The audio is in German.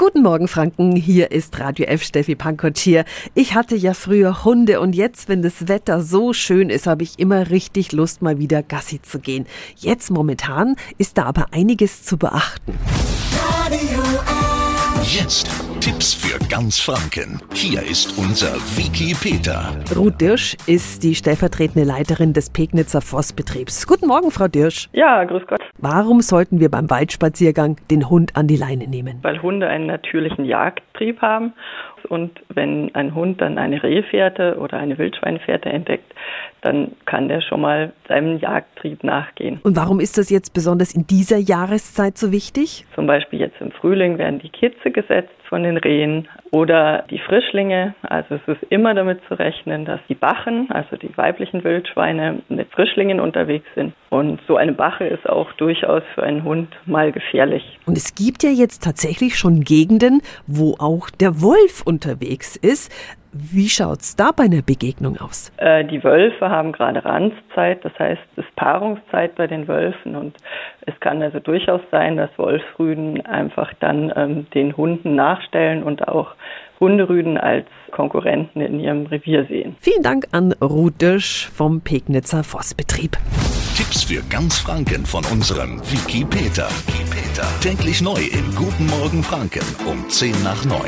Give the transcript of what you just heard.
Guten Morgen, Franken. Hier ist Radio F. Steffi Pankott hier. Ich hatte ja früher Hunde und jetzt, wenn das Wetter so schön ist, habe ich immer richtig Lust, mal wieder Gassi zu gehen. Jetzt momentan ist da aber einiges zu beachten. Radio F. Jetzt Tipps ganz Franken. Hier ist unser Wiki Peter. Ruth Dirsch ist die stellvertretende Leiterin des Pegnitzer Forstbetriebs. Guten Morgen, Frau Dirsch. Ja, grüß Gott. Warum sollten wir beim Waldspaziergang den Hund an die Leine nehmen? Weil Hunde einen natürlichen Jagdtrieb haben und wenn ein Hund dann eine Rehfährte oder eine Wildschweinfährte entdeckt, dann kann der schon mal seinem Jagdtrieb nachgehen. Und warum ist das jetzt besonders in dieser Jahreszeit so wichtig? Zum Beispiel jetzt im Frühling werden die Kitze gesetzt von den Rehen oder die Frischlinge. Also es ist immer damit zu rechnen, dass die Bachen, also die weiblichen Wildschweine, mit Frischlingen unterwegs sind. Und so eine Bache ist auch durchaus für einen Hund mal gefährlich. Und es gibt ja jetzt tatsächlich schon Gegenden, wo auch der Wolf unterwegs ist. Wie schaut's da bei einer Begegnung aus? Äh, die Wölfe haben gerade Ranzzeit, das heißt, es ist Paarungszeit bei den Wölfen und es kann also durchaus sein, dass Wolfsrüden einfach dann ähm, den Hunden nachstellen und auch Hunderüden als Konkurrenten in ihrem Revier sehen. Vielen Dank an Ruth Dirsch vom Pegnitzer Forstbetrieb. Tipps für ganz Franken von unserem Wiki Peter. Täglich neu in Guten Morgen Franken um 10 nach 9.